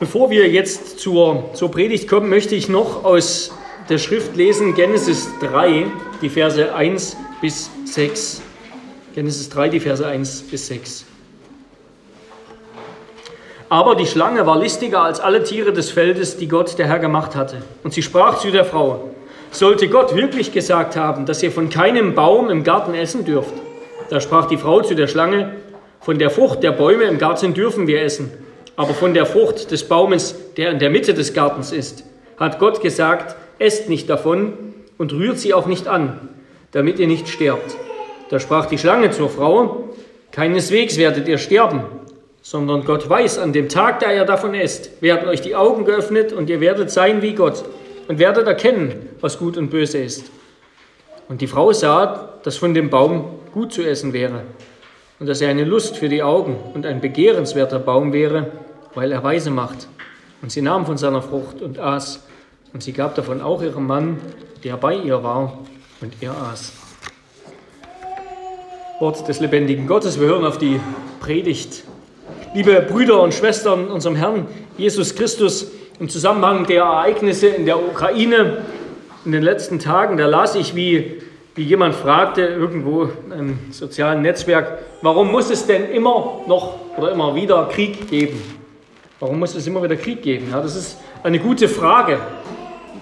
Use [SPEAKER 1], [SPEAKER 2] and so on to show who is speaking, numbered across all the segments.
[SPEAKER 1] Bevor wir jetzt zur, zur Predigt kommen, möchte ich noch aus der Schrift lesen Genesis 3, die Verse 1 bis 6. Genesis 3, die Verse 1 bis 6. Aber die Schlange war listiger als alle Tiere des Feldes, die Gott der Herr gemacht hatte. Und sie sprach zu der Frau, sollte Gott wirklich gesagt haben, dass ihr von keinem Baum im Garten essen dürft? Da sprach die Frau zu der Schlange, von der Frucht der Bäume im Garten dürfen wir essen, aber von der Frucht des Baumes, der in der Mitte des Gartens ist, hat Gott gesagt, esst nicht davon und rührt sie auch nicht an, damit ihr nicht sterbt. Da sprach die Schlange zur Frau, keineswegs werdet ihr sterben, sondern Gott weiß, an dem Tag, da ihr davon esst, werden euch die Augen geöffnet und ihr werdet sein wie Gott und werdet erkennen, was gut und böse ist. Und die Frau sah, dass von dem Baum gut zu essen wäre und dass er eine Lust für die Augen und ein begehrenswerter Baum wäre, weil er weise macht. Und sie nahm von seiner Frucht und aß, und sie gab davon auch ihrem Mann, der bei ihr war, und er aß. Wort des lebendigen Gottes, wir hören auf die Predigt. Liebe Brüder und Schwestern unserem Herrn Jesus Christus, im Zusammenhang der Ereignisse in der Ukraine in den letzten Tagen, da las ich, wie wie jemand fragte irgendwo im sozialen Netzwerk, warum muss es denn immer noch oder immer wieder Krieg geben? Warum muss es immer wieder Krieg geben? Ja, das ist eine gute Frage.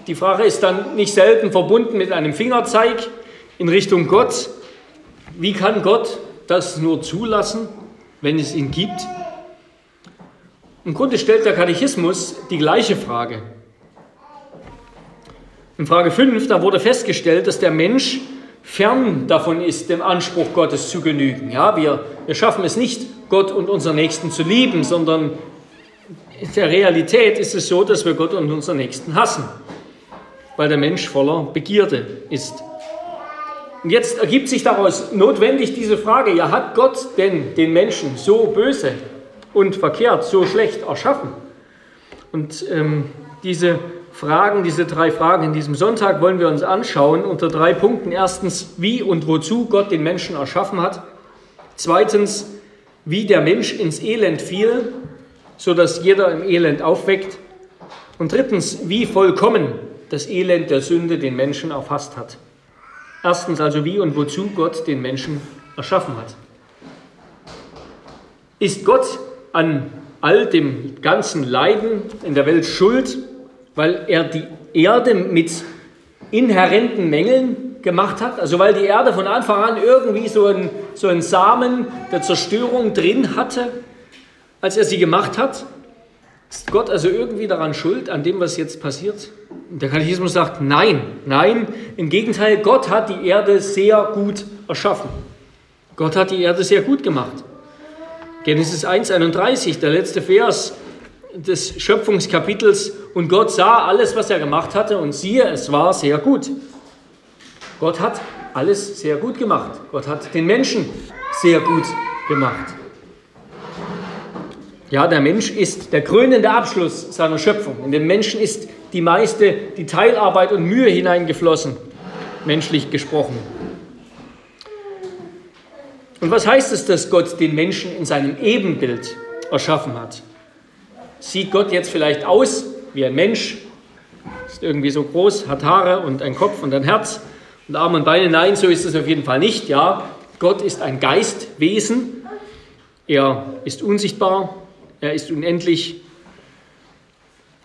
[SPEAKER 1] Die Frage ist dann nicht selten verbunden mit einem Fingerzeig in Richtung Gott. Wie kann Gott das nur zulassen, wenn es ihn gibt? Im Grunde stellt der Katechismus die gleiche Frage. In Frage 5, da wurde festgestellt, dass der Mensch fern davon ist, dem Anspruch Gottes zu genügen. Ja, wir, wir schaffen es nicht, Gott und unseren Nächsten zu lieben, sondern in der Realität ist es so, dass wir Gott und unseren Nächsten hassen, weil der Mensch voller Begierde ist. Und jetzt ergibt sich daraus notwendig diese Frage, ja, hat Gott denn den Menschen so böse und verkehrt, so schlecht erschaffen? Und ähm, diese Fragen, diese drei Fragen in diesem Sonntag wollen wir uns anschauen unter drei Punkten. Erstens, wie und wozu Gott den Menschen erschaffen hat. Zweitens, wie der Mensch ins Elend fiel, sodass jeder im Elend aufweckt. Und drittens, wie vollkommen das Elend der Sünde den Menschen erfasst hat. Erstens also, wie und wozu Gott den Menschen erschaffen hat. Ist Gott an all dem ganzen Leiden in der Welt schuld? weil er die Erde mit inhärenten Mängeln gemacht hat. Also weil die Erde von Anfang an irgendwie so einen so einen Samen der Zerstörung drin hatte, als er sie gemacht hat. Ist Gott also irgendwie daran schuld, an dem, was jetzt passiert? Der Katechismus sagt, nein, nein. Im Gegenteil, Gott hat die Erde sehr gut erschaffen. Gott hat die Erde sehr gut gemacht. Genesis 1,31, der letzte Vers, des Schöpfungskapitels und Gott sah alles, was er gemacht hatte und siehe, es war sehr gut. Gott hat alles sehr gut gemacht. Gott hat den Menschen sehr gut gemacht. Ja, der Mensch ist der krönende Abschluss seiner Schöpfung. In den Menschen ist die meiste, die Teilarbeit und Mühe hineingeflossen, menschlich gesprochen. Und was heißt es, dass Gott den Menschen in seinem Ebenbild erschaffen hat? sieht Gott jetzt vielleicht aus wie ein Mensch, ist irgendwie so groß, hat Haare und ein Kopf und ein Herz und Arme und Beine. Nein, so ist es auf jeden Fall nicht. Ja, Gott ist ein Geistwesen. Er ist unsichtbar, er ist unendlich.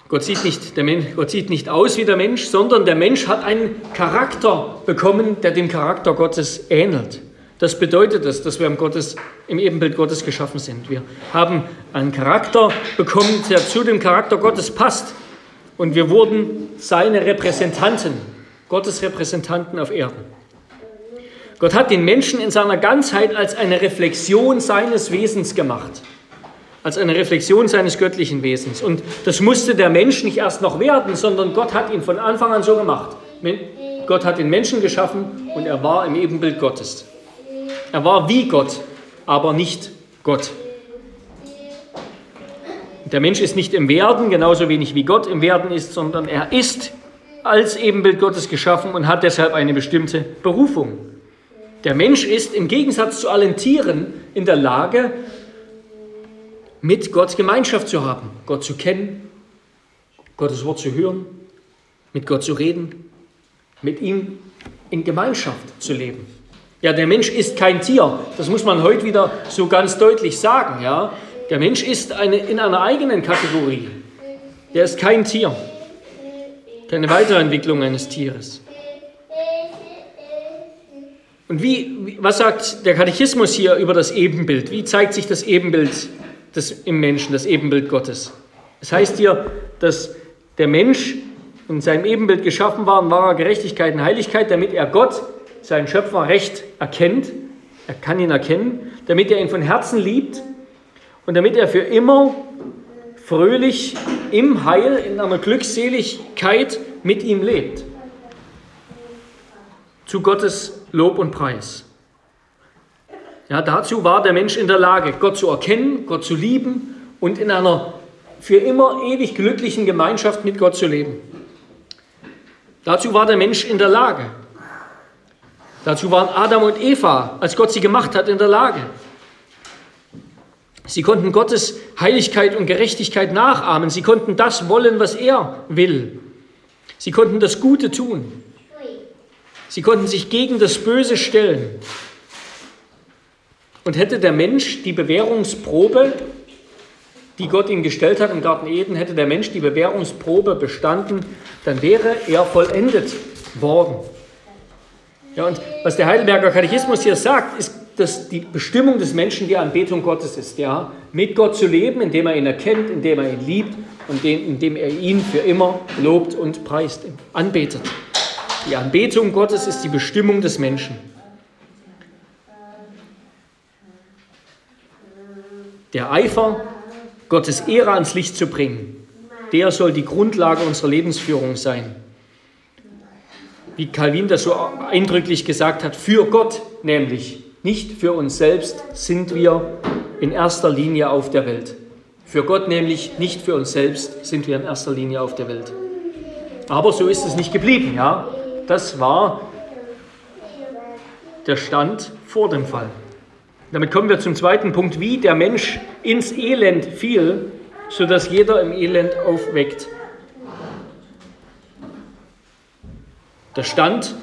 [SPEAKER 1] Gott sieht, nicht, der Mensch, Gott sieht nicht aus wie der Mensch, sondern der Mensch hat einen Charakter bekommen, der dem Charakter Gottes ähnelt. Das bedeutet es, dass wir im, Gottes, im Ebenbild Gottes geschaffen sind. Wir haben einen Charakter bekommen, der zu dem Charakter Gottes passt. Und wir wurden seine Repräsentanten, Gottes Repräsentanten auf Erden. Gott hat den Menschen in seiner Ganzheit als eine Reflexion seines Wesens gemacht. Als eine Reflexion seines göttlichen Wesens. Und das musste der Mensch nicht erst noch werden, sondern Gott hat ihn von Anfang an so gemacht. Gott hat den Menschen geschaffen und er war im Ebenbild Gottes. Er war wie Gott, aber nicht Gott. Der Mensch ist nicht im Werden, genauso wenig wie Gott im Werden ist, sondern er ist als Ebenbild Gottes geschaffen und hat deshalb eine bestimmte Berufung. Der Mensch ist im Gegensatz zu allen Tieren in der Lage, mit Gott Gemeinschaft zu haben, Gott zu kennen, Gottes Wort zu hören, mit Gott zu reden, mit ihm in Gemeinschaft zu leben. Ja, der Mensch ist kein Tier. Das muss man heute wieder so ganz deutlich sagen. Ja, der Mensch ist eine, in einer eigenen Kategorie. Der ist kein Tier. Keine Weiterentwicklung eines Tieres. Und wie, was sagt der Katechismus hier über das Ebenbild? Wie zeigt sich das Ebenbild des, im Menschen, das Ebenbild Gottes? Es heißt hier, dass der Mensch in seinem Ebenbild geschaffen war, in wahrer Gerechtigkeit und Heiligkeit, damit er Gott seinen Schöpfer recht erkennt, er kann ihn erkennen, damit er ihn von Herzen liebt und damit er für immer fröhlich im Heil, in einer Glückseligkeit mit ihm lebt. Zu Gottes Lob und Preis. Ja, dazu war der Mensch in der Lage, Gott zu erkennen, Gott zu lieben und in einer für immer ewig glücklichen Gemeinschaft mit Gott zu leben. Dazu war der Mensch in der Lage. Dazu waren Adam und Eva, als Gott sie gemacht hat, in der Lage. Sie konnten Gottes Heiligkeit und Gerechtigkeit nachahmen. Sie konnten das wollen, was er will. Sie konnten das Gute tun. Sie konnten sich gegen das Böse stellen. Und hätte der Mensch die Bewährungsprobe, die Gott ihm gestellt hat im Garten Eden, hätte der Mensch die Bewährungsprobe bestanden, dann wäre er vollendet worden. Ja, und was der Heidelberger Katechismus hier sagt, ist, dass die Bestimmung des Menschen die Anbetung Gottes ist, ja, mit Gott zu leben, indem er ihn erkennt, indem er ihn liebt und indem er ihn für immer lobt und preist, anbetet. Die Anbetung Gottes ist die Bestimmung des Menschen. Der Eifer, Gottes Ehre ans Licht zu bringen, der soll die Grundlage unserer Lebensführung sein wie Calvin das so eindrücklich gesagt hat, für Gott nämlich, nicht für uns selbst sind wir in erster Linie auf der Welt. Für Gott nämlich, nicht für uns selbst sind wir in erster Linie auf der Welt. Aber so ist es nicht geblieben, ja. Das war der Stand vor dem Fall. Damit kommen wir zum zweiten Punkt, wie der Mensch ins Elend fiel, sodass jeder im Elend aufweckt. Der Stand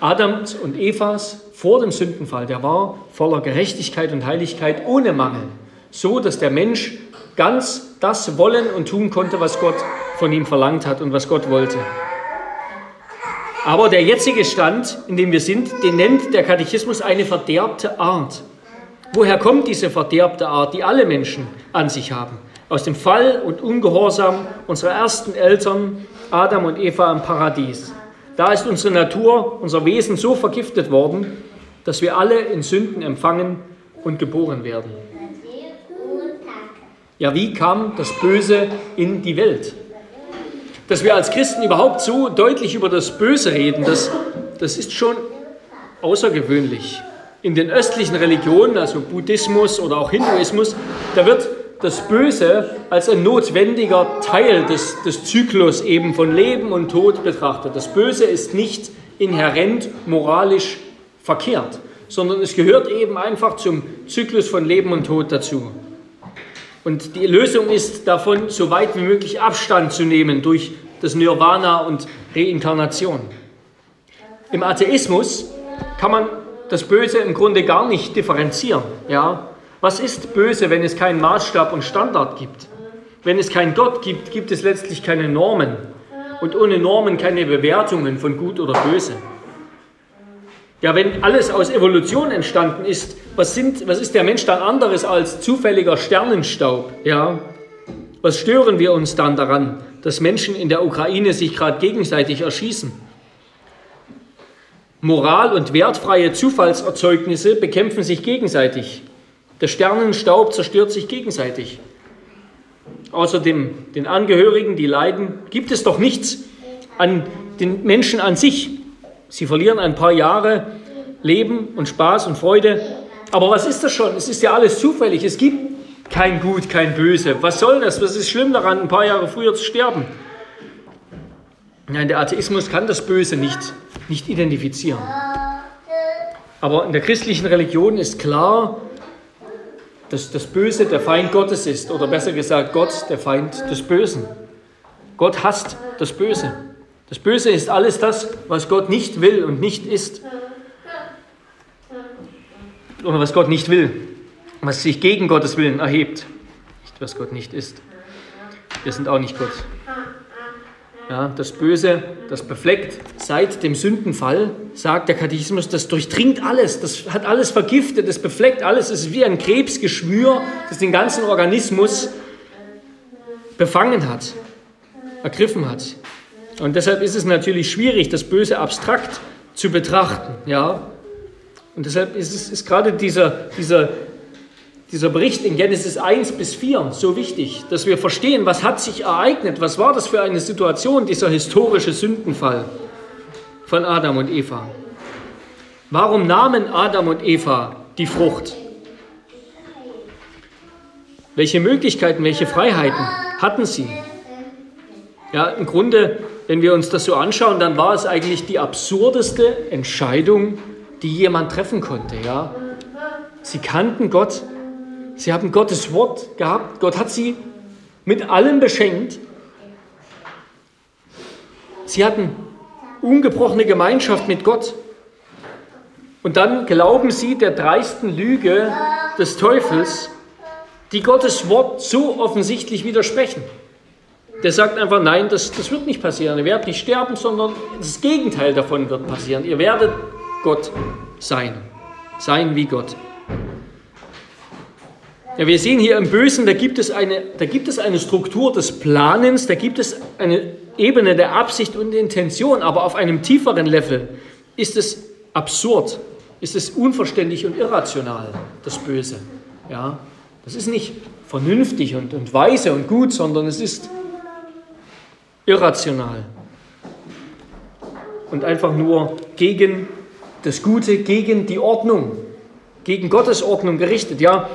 [SPEAKER 1] Adams und Evas vor dem Sündenfall, der war voller Gerechtigkeit und Heiligkeit ohne Mangel, so dass der Mensch ganz das wollen und tun konnte, was Gott von ihm verlangt hat und was Gott wollte. Aber der jetzige Stand, in dem wir sind, den nennt der Katechismus eine verderbte Art. Woher kommt diese verderbte Art, die alle Menschen an sich haben? Aus dem Fall und Ungehorsam unserer ersten Eltern, Adam und Eva im Paradies. Da ist unsere Natur, unser Wesen so vergiftet worden, dass wir alle in Sünden empfangen und geboren werden. Ja, wie kam das Böse in die Welt? Dass wir als Christen überhaupt so deutlich über das Böse reden, das, das ist schon außergewöhnlich. In den östlichen Religionen, also Buddhismus oder auch Hinduismus, da wird das Böse als ein notwendiger Teil des, des Zyklus eben von Leben und Tod betrachtet. Das Böse ist nicht inhärent moralisch verkehrt, sondern es gehört eben einfach zum Zyklus von Leben und Tod dazu. Und die Lösung ist davon, so weit wie möglich Abstand zu nehmen durch das Nirvana und Reinkarnation. Im Atheismus kann man das Böse im Grunde gar nicht differenzieren. Ja? Was ist böse, wenn es keinen Maßstab und Standard gibt? Wenn es keinen Gott gibt, gibt es letztlich keine Normen. Und ohne Normen keine Bewertungen von gut oder böse. Ja, wenn alles aus Evolution entstanden ist, was, sind, was ist der Mensch dann anderes als zufälliger Sternenstaub? Ja, was stören wir uns dann daran, dass Menschen in der Ukraine sich gerade gegenseitig erschießen? Moral und wertfreie Zufallserzeugnisse bekämpfen sich gegenseitig. Der Sternenstaub zerstört sich gegenseitig. Außerdem den Angehörigen, die leiden, gibt es doch nichts an den Menschen an sich. Sie verlieren ein paar Jahre Leben und Spaß und Freude. Aber was ist das schon? Es ist ja alles zufällig. Es gibt kein Gut, kein Böse. Was soll das? Was ist schlimm daran, ein paar Jahre früher zu sterben? Nein, der Atheismus kann das Böse nicht, nicht identifizieren. Aber in der christlichen Religion ist klar, dass das Böse der Feind Gottes ist. Oder besser gesagt, Gott der Feind des Bösen. Gott hasst das Böse. Das Böse ist alles das, was Gott nicht will und nicht ist. Oder was Gott nicht will, was sich gegen Gottes Willen erhebt. Nicht, was Gott nicht ist. Wir sind auch nicht Gott. Ja, das Böse, das befleckt seit dem Sündenfall, sagt der Katechismus, das durchdringt alles, das hat alles vergiftet, das befleckt alles, es ist wie ein Krebsgeschwür, das den ganzen Organismus befangen hat, ergriffen hat. Und deshalb ist es natürlich schwierig, das Böse abstrakt zu betrachten. Ja? Und deshalb ist, es, ist gerade dieser, dieser dieser Bericht in Genesis 1 bis 4 so wichtig, dass wir verstehen, was hat sich ereignet, was war das für eine Situation, dieser historische Sündenfall von Adam und Eva. Warum nahmen Adam und Eva die Frucht? Welche Möglichkeiten, welche Freiheiten hatten sie? Ja, im Grunde, wenn wir uns das so anschauen, dann war es eigentlich die absurdeste Entscheidung, die jemand treffen konnte. Ja? Sie kannten Gott, Sie haben Gottes Wort gehabt. Gott hat sie mit allem beschenkt. Sie hatten ungebrochene Gemeinschaft mit Gott. Und dann glauben sie der dreisten Lüge des Teufels, die Gottes Wort so offensichtlich widersprechen. Der sagt einfach, nein, das, das wird nicht passieren. Ihr werdet nicht sterben, sondern das Gegenteil davon wird passieren. Ihr werdet Gott sein. Sein wie Gott. Ja, wir sehen hier im Bösen, da gibt, es eine, da gibt es eine Struktur des Planens, da gibt es eine Ebene der Absicht und Intention, aber auf einem tieferen Level ist es absurd, ist es unverständlich und irrational, das Böse. Ja, das ist nicht vernünftig und, und weise und gut, sondern es ist irrational und einfach nur gegen das Gute, gegen die Ordnung, gegen Gottes Ordnung gerichtet. Ja,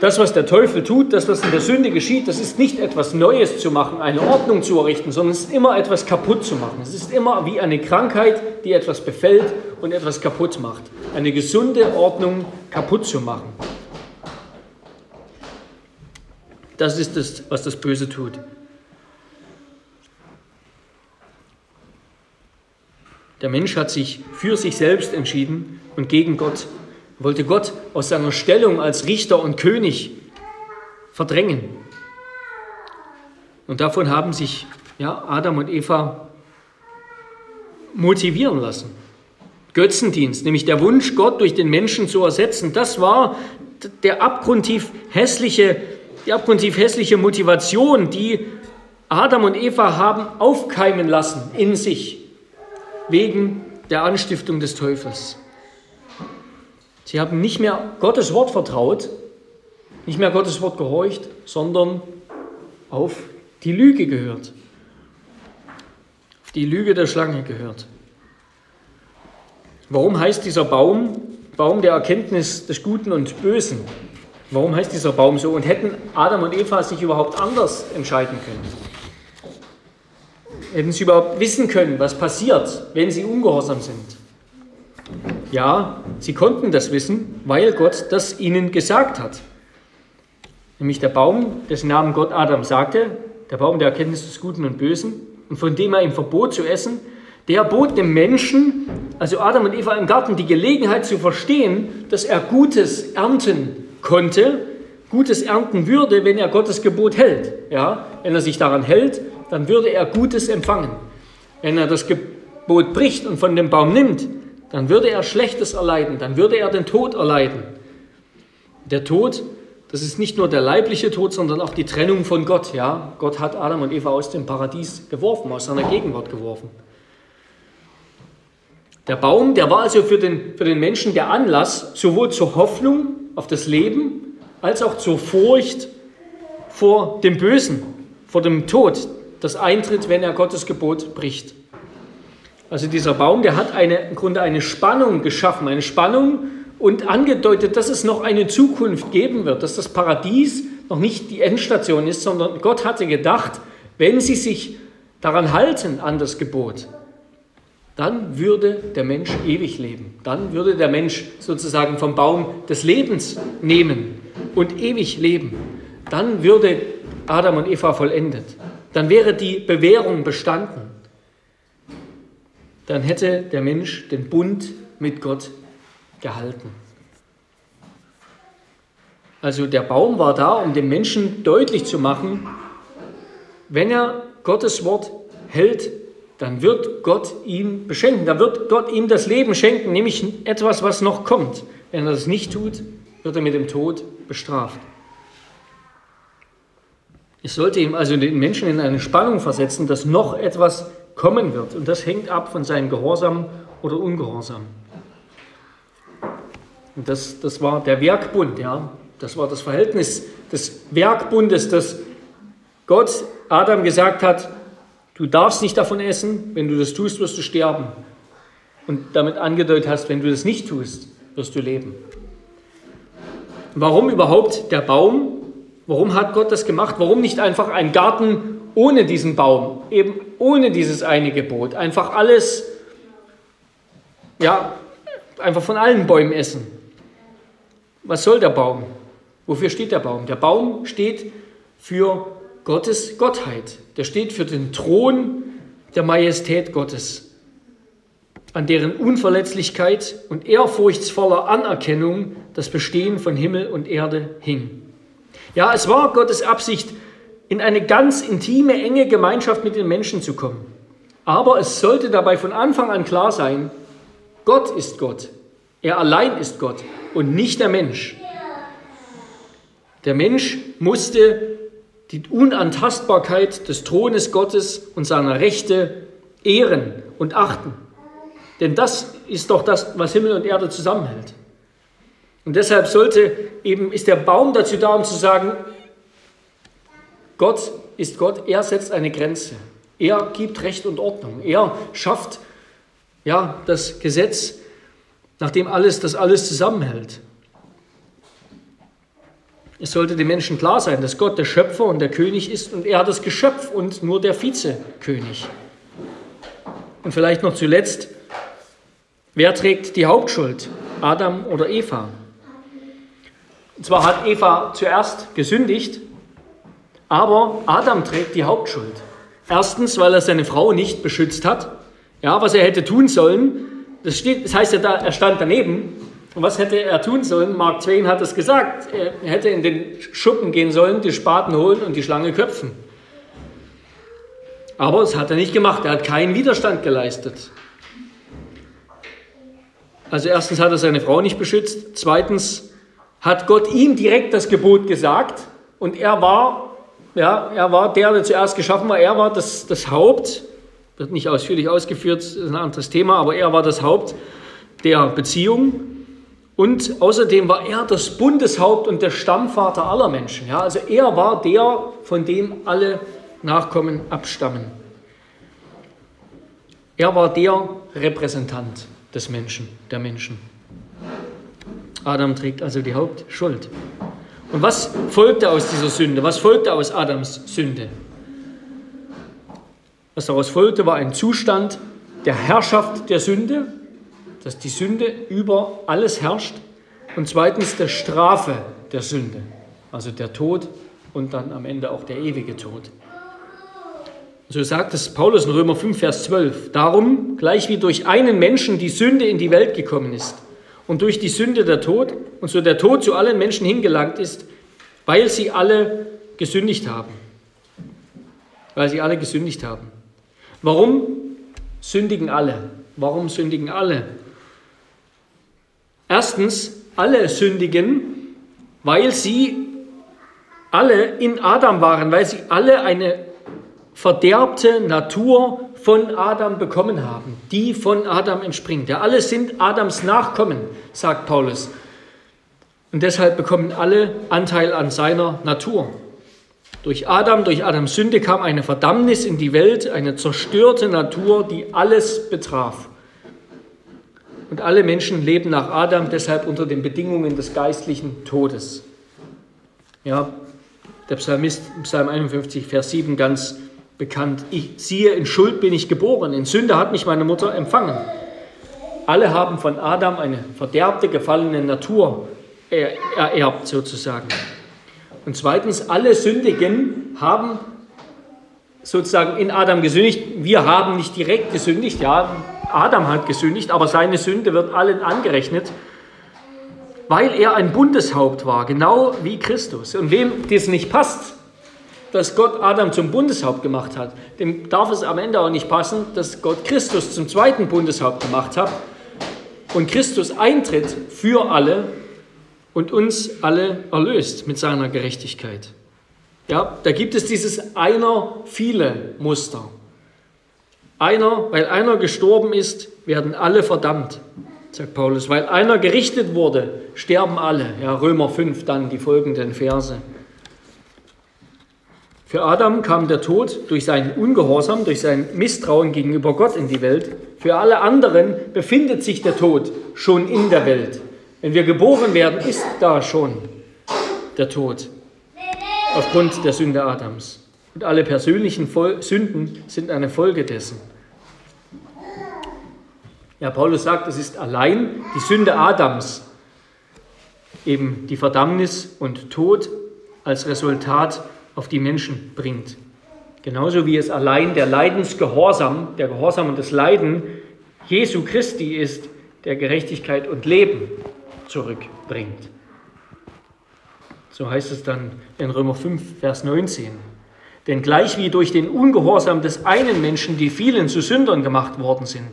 [SPEAKER 1] das, was der Teufel tut, das, was in der Sünde geschieht, das ist nicht etwas Neues zu machen, eine Ordnung zu errichten, sondern es ist immer etwas kaputt zu machen. Es ist immer wie eine Krankheit, die etwas befällt und etwas kaputt macht. Eine gesunde Ordnung kaputt zu machen. Das ist es, was das Böse tut. Der Mensch hat sich für sich selbst entschieden und gegen Gott wollte Gott aus seiner Stellung als Richter und König verdrängen. Und davon haben sich ja, Adam und Eva motivieren lassen. Götzendienst, nämlich der Wunsch, Gott durch den Menschen zu ersetzen, das war der abgrundtief hässliche, die abgrundtief hässliche Motivation, die Adam und Eva haben aufkeimen lassen in sich, wegen der Anstiftung des Teufels. Sie haben nicht mehr Gottes Wort vertraut, nicht mehr Gottes Wort gehorcht, sondern auf die Lüge gehört. Auf die Lüge der Schlange gehört. Warum heißt dieser Baum Baum der Erkenntnis des Guten und Bösen? Warum heißt dieser Baum so? Und hätten Adam und Eva sich überhaupt anders entscheiden können? Hätten sie überhaupt wissen können, was passiert, wenn sie ungehorsam sind? Ja, sie konnten das wissen, weil Gott das ihnen gesagt hat. Nämlich der Baum, dessen Namen Gott Adam sagte, der Baum der Erkenntnis des Guten und Bösen, und von dem er ihm verbot zu essen, der bot dem Menschen, also Adam und Eva im Garten, die Gelegenheit zu verstehen, dass er Gutes ernten konnte, Gutes ernten würde, wenn er Gottes Gebot hält. Ja, wenn er sich daran hält, dann würde er Gutes empfangen. Wenn er das Gebot bricht und von dem Baum nimmt, dann würde er Schlechtes erleiden, dann würde er den Tod erleiden. Der Tod, das ist nicht nur der leibliche Tod, sondern auch die Trennung von Gott. Ja, Gott hat Adam und Eva aus dem Paradies geworfen, aus seiner Gegenwart geworfen. Der Baum, der war also für den, für den Menschen der Anlass sowohl zur Hoffnung auf das Leben als auch zur Furcht vor dem Bösen, vor dem Tod, das eintritt, wenn er Gottes Gebot bricht. Also dieser Baum, der hat eine, im Grunde eine Spannung geschaffen, eine Spannung und angedeutet, dass es noch eine Zukunft geben wird, dass das Paradies noch nicht die Endstation ist, sondern Gott hatte gedacht, wenn sie sich daran halten an das Gebot, dann würde der Mensch ewig leben. Dann würde der Mensch sozusagen vom Baum des Lebens nehmen und ewig leben, dann würde Adam und Eva vollendet. Dann wäre die Bewährung bestanden. Dann hätte der Mensch den Bund mit Gott gehalten. Also der Baum war da, um dem Menschen deutlich zu machen, wenn er Gottes Wort hält, dann wird Gott ihm beschenken, dann wird Gott ihm das Leben schenken, nämlich etwas, was noch kommt. Wenn er das nicht tut, wird er mit dem Tod bestraft. Es sollte ihm also den Menschen in eine Spannung versetzen, dass noch etwas kommen wird. Und das hängt ab von seinem Gehorsam oder Ungehorsam. Und das, das war der Werkbund, ja. Das war das Verhältnis des Werkbundes, dass Gott Adam gesagt hat, du darfst nicht davon essen, wenn du das tust, wirst du sterben. Und damit angedeutet hast, wenn du das nicht tust, wirst du leben. Warum überhaupt der Baum? Warum hat Gott das gemacht? Warum nicht einfach ein Garten ohne diesen Baum, eben ohne dieses eine Gebot? Einfach alles, ja, einfach von allen Bäumen essen. Was soll der Baum? Wofür steht der Baum? Der Baum steht für Gottes Gottheit. Der steht für den Thron der Majestät Gottes, an deren Unverletzlichkeit und ehrfurchtsvoller Anerkennung das Bestehen von Himmel und Erde hing. Ja, es war Gottes Absicht, in eine ganz intime, enge Gemeinschaft mit den Menschen zu kommen. Aber es sollte dabei von Anfang an klar sein, Gott ist Gott. Er allein ist Gott und nicht der Mensch. Der Mensch musste die Unantastbarkeit des Thrones Gottes und seiner Rechte ehren und achten. Denn das ist doch das, was Himmel und Erde zusammenhält. Und deshalb sollte eben, ist der Baum dazu da, um zu sagen, Gott ist Gott, er setzt eine Grenze. Er gibt Recht und Ordnung. Er schafft ja, das Gesetz, nachdem alles, das alles zusammenhält. Es sollte den Menschen klar sein, dass Gott der Schöpfer und der König ist und er das Geschöpf und nur der Vizekönig. Und vielleicht noch zuletzt, wer trägt die Hauptschuld? Adam oder Eva? Und zwar hat Eva zuerst gesündigt, aber Adam trägt die Hauptschuld. Erstens, weil er seine Frau nicht beschützt hat. Ja, was er hätte tun sollen, das, steht, das heißt ja da, er stand daneben, und was hätte er tun sollen? Mark Twain hat es gesagt. Er hätte in den Schuppen gehen sollen, die Spaten holen und die Schlange köpfen. Aber das hat er nicht gemacht. Er hat keinen Widerstand geleistet. Also erstens hat er seine Frau nicht beschützt. Zweitens hat Gott ihm direkt das Gebot gesagt. Und er war, ja, er war der, der zuerst geschaffen war. Er war das, das Haupt. Wird nicht ausführlich ausgeführt, ist ein anderes Thema. Aber er war das Haupt der Beziehung. Und außerdem war er das Bundeshaupt und der Stammvater aller Menschen. Ja, also er war der, von dem alle Nachkommen abstammen. Er war der Repräsentant des Menschen, der Menschen. Adam trägt also die Hauptschuld. Und was folgte aus dieser Sünde? Was folgte aus Adams Sünde? Was daraus folgte, war ein Zustand der Herrschaft der Sünde, dass die Sünde über alles herrscht und zweitens der Strafe der Sünde, also der Tod und dann am Ende auch der ewige Tod. So sagt es Paulus in Römer 5, Vers 12. Darum, gleich wie durch einen Menschen die Sünde in die Welt gekommen ist und durch die Sünde der Tod und so der Tod zu allen Menschen hingelangt ist, weil sie alle gesündigt haben. Weil sie alle gesündigt haben. Warum sündigen alle? Warum sündigen alle? Erstens, alle sündigen, weil sie alle in Adam waren, weil sie alle eine verderbte Natur von Adam bekommen haben, die von Adam entspringt. Ja, alle sind Adams Nachkommen, sagt Paulus. Und deshalb bekommen alle Anteil an seiner Natur. Durch Adam, durch Adams Sünde kam eine Verdammnis in die Welt, eine zerstörte Natur, die alles betraf. Und alle Menschen leben nach Adam deshalb unter den Bedingungen des geistlichen Todes. Ja, der Psalmist, Psalm 51, Vers 7, ganz bekannt. Ich siehe, in Schuld bin ich geboren, in Sünde hat mich meine Mutter empfangen. Alle haben von Adam eine verderbte, gefallene Natur ererbt sozusagen. Und zweitens, alle Sündigen haben sozusagen in Adam gesündigt. Wir haben nicht direkt gesündigt, ja, Adam hat gesündigt, aber seine Sünde wird allen angerechnet, weil er ein Bundeshaupt war, genau wie Christus. Und wem das nicht passt, dass Gott Adam zum Bundeshaupt gemacht hat, dem darf es am Ende auch nicht passen, dass Gott Christus zum zweiten Bundeshaupt gemacht hat und Christus eintritt für alle und uns alle erlöst mit seiner Gerechtigkeit. Ja, da gibt es dieses einer viele Muster. Einer, weil einer gestorben ist, werden alle verdammt, sagt Paulus. Weil einer gerichtet wurde, sterben alle. Ja, Römer 5, dann die folgenden Verse. Für Adam kam der Tod durch seinen Ungehorsam, durch sein Misstrauen gegenüber Gott in die Welt. Für alle anderen befindet sich der Tod schon in der Welt. Wenn wir geboren werden, ist da schon der Tod aufgrund der Sünde Adams. Und alle persönlichen Sünden sind eine Folge dessen. Ja, Paulus sagt, es ist allein die Sünde Adams, eben die Verdammnis und Tod als Resultat auf die Menschen bringt. Genauso wie es allein der Leidensgehorsam, der Gehorsam und das Leiden Jesu Christi ist, der Gerechtigkeit und Leben zurückbringt. So heißt es dann in Römer 5, Vers 19. Denn gleich wie durch den Ungehorsam des einen Menschen die vielen zu Sündern gemacht worden sind,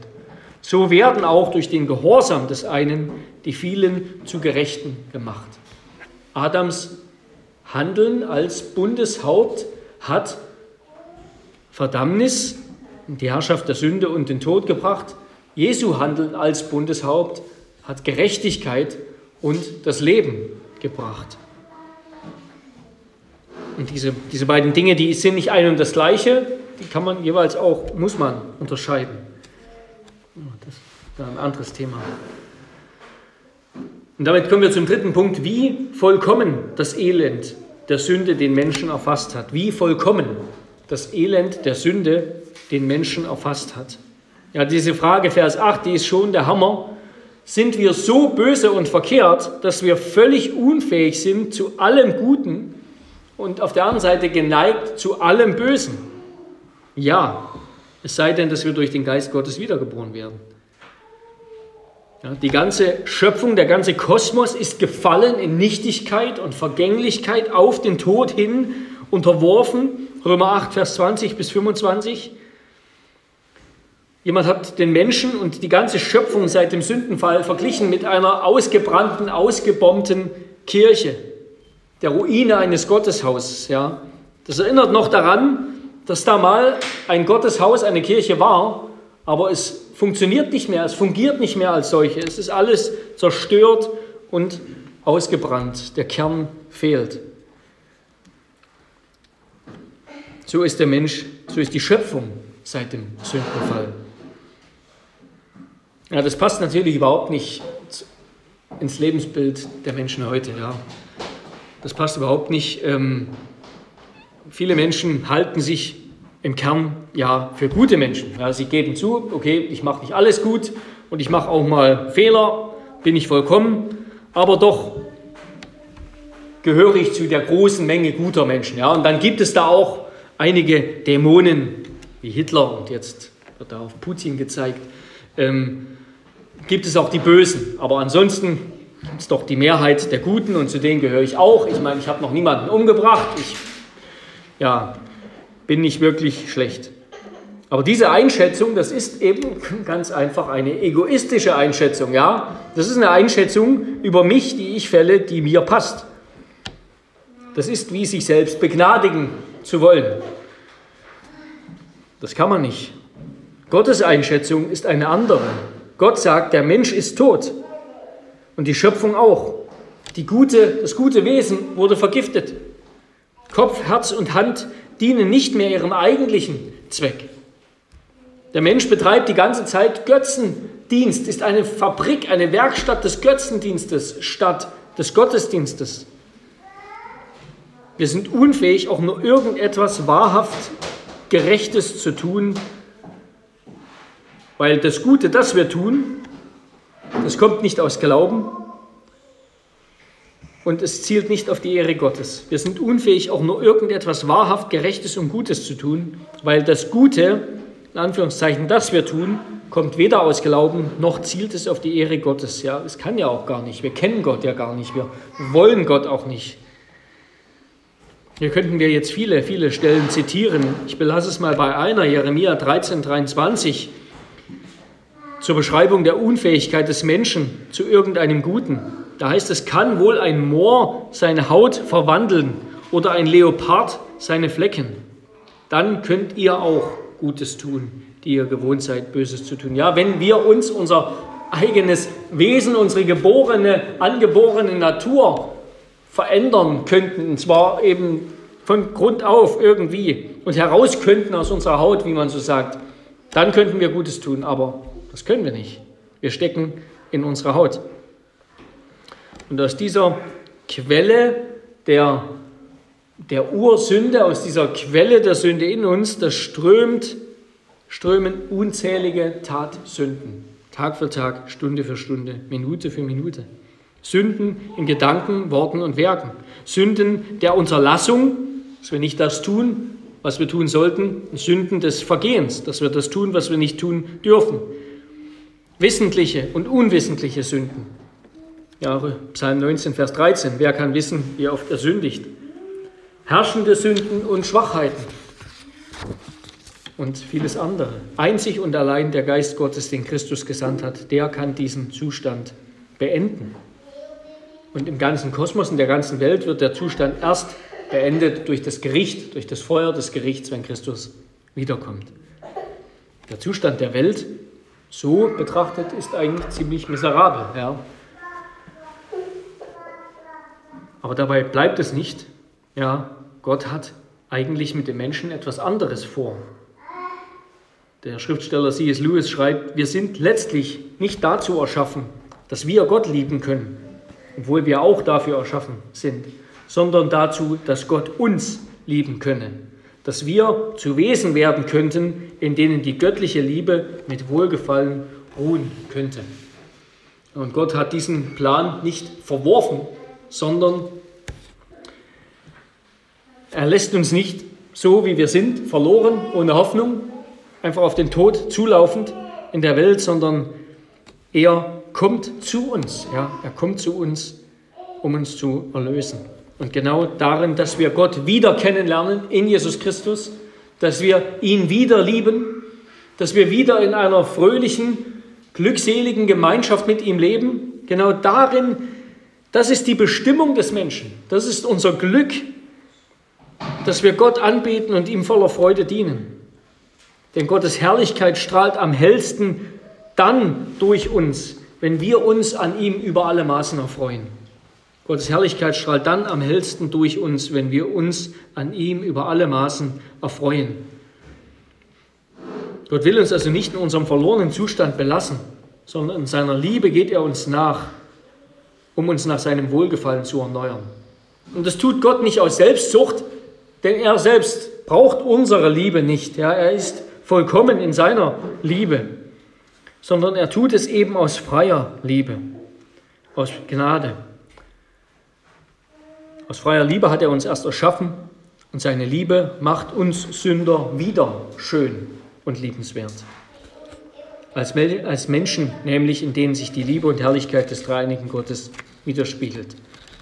[SPEAKER 1] so werden auch durch den Gehorsam des einen die vielen zu Gerechten gemacht. Adams Handeln als Bundeshaupt hat Verdammnis, die Herrschaft der Sünde und den Tod gebracht. Jesu Handeln als Bundeshaupt hat Gerechtigkeit und das Leben gebracht. Und diese, diese beiden Dinge, die sind nicht ein und das gleiche, die kann man jeweils auch, muss man unterscheiden. Das ist ein anderes Thema. Und damit kommen wir zum dritten Punkt, wie vollkommen das Elend der Sünde den Menschen erfasst hat. Wie vollkommen das Elend der Sünde den Menschen erfasst hat. Ja, diese Frage, Vers 8, die ist schon der Hammer. Sind wir so böse und verkehrt, dass wir völlig unfähig sind zu allem Guten und auf der anderen Seite geneigt zu allem Bösen? Ja, es sei denn, dass wir durch den Geist Gottes wiedergeboren werden. Die ganze Schöpfung, der ganze Kosmos ist gefallen in Nichtigkeit und Vergänglichkeit auf den Tod hin unterworfen. Römer 8, Vers 20 bis 25. Jemand hat den Menschen und die ganze Schöpfung seit dem Sündenfall verglichen mit einer ausgebrannten, ausgebombten Kirche, der Ruine eines Gotteshauses. Ja. Das erinnert noch daran, dass da mal ein Gotteshaus, eine Kirche war, aber es funktioniert nicht mehr, es fungiert nicht mehr als solche. Es ist alles zerstört und ausgebrannt. Der Kern fehlt. So ist der Mensch, so ist die Schöpfung seit dem Sündenfall. Ja, das passt natürlich überhaupt nicht ins Lebensbild der Menschen heute. Ja. Das passt überhaupt nicht. Ähm, viele Menschen halten sich im Kern ja für gute Menschen. Ja, sie geben zu, okay, ich mache nicht alles gut und ich mache auch mal Fehler, bin ich vollkommen, aber doch gehöre ich zu der großen Menge guter Menschen. Ja, und dann gibt es da auch einige Dämonen wie Hitler und jetzt wird da auf Putin gezeigt. Ähm, gibt es auch die Bösen, aber ansonsten ist doch die Mehrheit der Guten und zu denen gehöre ich auch. Ich meine, ich habe noch niemanden umgebracht. Ich ja, bin nicht wirklich schlecht. Aber diese Einschätzung, das ist eben ganz einfach eine egoistische Einschätzung, ja? Das ist eine Einschätzung über mich, die ich fälle, die mir passt. Das ist wie sich selbst begnadigen zu wollen. Das kann man nicht. Gottes Einschätzung ist eine andere. Gott sagt, der Mensch ist tot und die Schöpfung auch. Die gute, das gute Wesen wurde vergiftet. Kopf, Herz und Hand dienen nicht mehr ihrem eigentlichen Zweck. Der Mensch betreibt die ganze Zeit Götzendienst, ist eine Fabrik, eine Werkstatt des Götzendienstes statt des Gottesdienstes. Wir sind unfähig, auch nur irgendetwas wahrhaft Gerechtes zu tun, weil das Gute, das wir tun, das kommt nicht aus Glauben, und es zielt nicht auf die Ehre Gottes. Wir sind unfähig, auch nur irgendetwas wahrhaft Gerechtes und Gutes zu tun, weil das Gute, in Anführungszeichen, das wir tun, kommt weder aus Glauben, noch zielt es auf die Ehre Gottes. Ja, es kann ja auch gar nicht. Wir kennen Gott ja gar nicht. Wir wollen Gott auch nicht. Hier könnten wir jetzt viele, viele Stellen zitieren. Ich belasse es mal bei einer, Jeremia 13, 23, zur Beschreibung der Unfähigkeit des Menschen zu irgendeinem Guten. Da heißt es, kann wohl ein Moor seine Haut verwandeln oder ein Leopard seine Flecken. Dann könnt ihr auch Gutes tun, die ihr gewohnt seid, Böses zu tun. Ja, wenn wir uns unser eigenes Wesen, unsere geborene, angeborene Natur verändern könnten, und zwar eben von Grund auf irgendwie und heraus könnten aus unserer Haut, wie man so sagt, dann könnten wir Gutes tun, aber das können wir nicht. Wir stecken in unserer Haut. Und aus dieser Quelle der, der Ursünde, aus dieser Quelle der Sünde in uns, das strömt, strömen unzählige Tatsünden. Tag für Tag, Stunde für Stunde, Minute für Minute. Sünden in Gedanken, Worten und Werken. Sünden der Unterlassung, dass wir nicht das tun, was wir tun sollten. Sünden des Vergehens, dass wir das tun, was wir nicht tun dürfen. Wissentliche und unwissentliche Sünden. Ja, Psalm 19, Vers 13. Wer kann wissen, wie oft er sündigt? Herrschende Sünden und Schwachheiten und vieles andere. Einzig und allein der Geist Gottes, den Christus gesandt hat, der kann diesen Zustand beenden. Und im ganzen Kosmos, in der ganzen Welt wird der Zustand erst beendet durch das Gericht, durch das Feuer des Gerichts, wenn Christus wiederkommt. Der Zustand der Welt, so betrachtet, ist eigentlich ziemlich miserabel. Ja. Aber dabei bleibt es nicht. Ja, Gott hat eigentlich mit dem Menschen etwas anderes vor. Der Schriftsteller C.S. Lewis schreibt, wir sind letztlich nicht dazu erschaffen, dass wir Gott lieben können, obwohl wir auch dafür erschaffen sind, sondern dazu, dass Gott uns lieben könne, dass wir zu Wesen werden könnten, in denen die göttliche Liebe mit Wohlgefallen ruhen könnte. Und Gott hat diesen Plan nicht verworfen, sondern er lässt uns nicht so, wie wir sind, verloren, ohne Hoffnung, einfach auf den Tod zulaufend in der Welt, sondern er kommt zu uns. Ja, er kommt zu uns, um uns zu erlösen. Und genau darin, dass wir Gott wieder kennenlernen in Jesus Christus, dass wir ihn wieder lieben, dass wir wieder in einer fröhlichen, glückseligen Gemeinschaft mit ihm leben. Genau darin, das ist die Bestimmung des Menschen. Das ist unser Glück, dass wir Gott anbeten und ihm voller Freude dienen. Denn Gottes Herrlichkeit strahlt am hellsten dann durch uns, wenn wir uns an ihm über alle Maßen erfreuen. Gottes Herrlichkeit strahlt dann am hellsten durch uns, wenn wir uns an ihm über alle Maßen erfreuen. Gott will uns also nicht in unserem verlorenen Zustand belassen, sondern in seiner Liebe geht er uns nach, um uns nach seinem Wohlgefallen zu erneuern. Und das tut Gott nicht aus Selbstsucht, denn er selbst braucht unsere Liebe nicht. Ja, er ist vollkommen in seiner Liebe, sondern er tut es eben aus freier Liebe, aus Gnade. Aus freier Liebe hat er uns erst erschaffen und seine Liebe macht uns Sünder wieder schön und liebenswert. Als, als Menschen nämlich, in denen sich die Liebe und Herrlichkeit des dreieinigen Gottes widerspiegelt.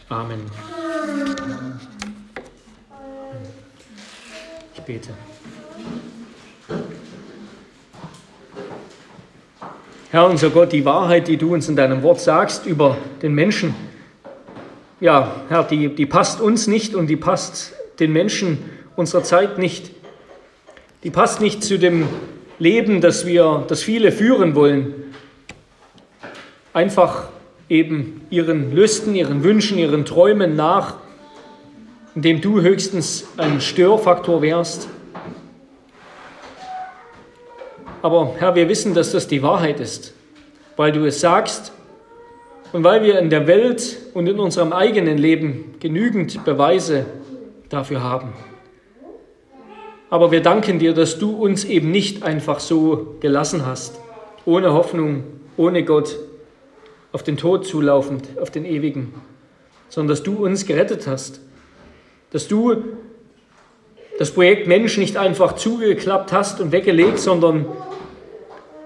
[SPEAKER 1] Amen. Ich bete. Herr unser Gott, die Wahrheit, die du uns in deinem Wort sagst über den Menschen, ja, Herr, die, die passt uns nicht und die passt den Menschen unserer Zeit nicht. Die passt nicht zu dem Leben, das wir, das viele führen wollen. Einfach eben ihren Lüsten, ihren Wünschen, ihren Träumen nach, indem du höchstens ein Störfaktor wärst. Aber Herr, wir wissen, dass das die Wahrheit ist, weil du es sagst und weil wir in der Welt und in unserem eigenen Leben genügend Beweise dafür haben. Aber wir danken dir, dass du uns eben nicht einfach so gelassen hast, ohne Hoffnung, ohne Gott, auf den Tod zulaufend, auf den ewigen, sondern dass du uns gerettet hast. Dass du das Projekt Mensch nicht einfach zugeklappt hast und weggelegt, sondern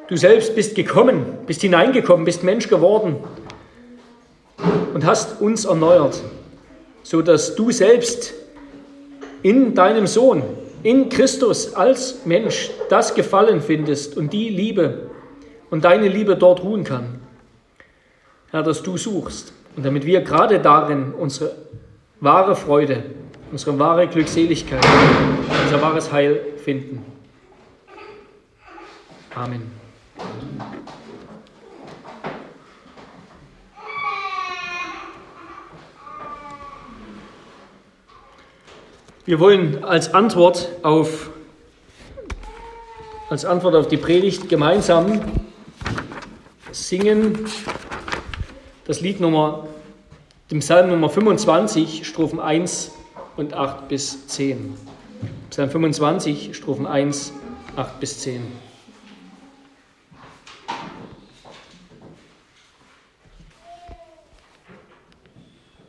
[SPEAKER 1] du selbst bist gekommen, bist hineingekommen, bist Mensch geworden und hast uns erneuert, so dass du selbst in deinem Sohn, in Christus als Mensch das Gefallen findest und die Liebe und deine Liebe dort ruhen kann. Herr, dass du suchst und damit wir gerade darin unsere wahre Freude, unsere wahre Glückseligkeit, unser wahres Heil finden. Amen. Wir wollen als Antwort auf, als Antwort auf die Predigt gemeinsam singen das Lied Nummer, dem Psalm Nummer 25, Strophen 1 und 8 bis 10. Psalm 25, Strophen 1, 8 bis 10.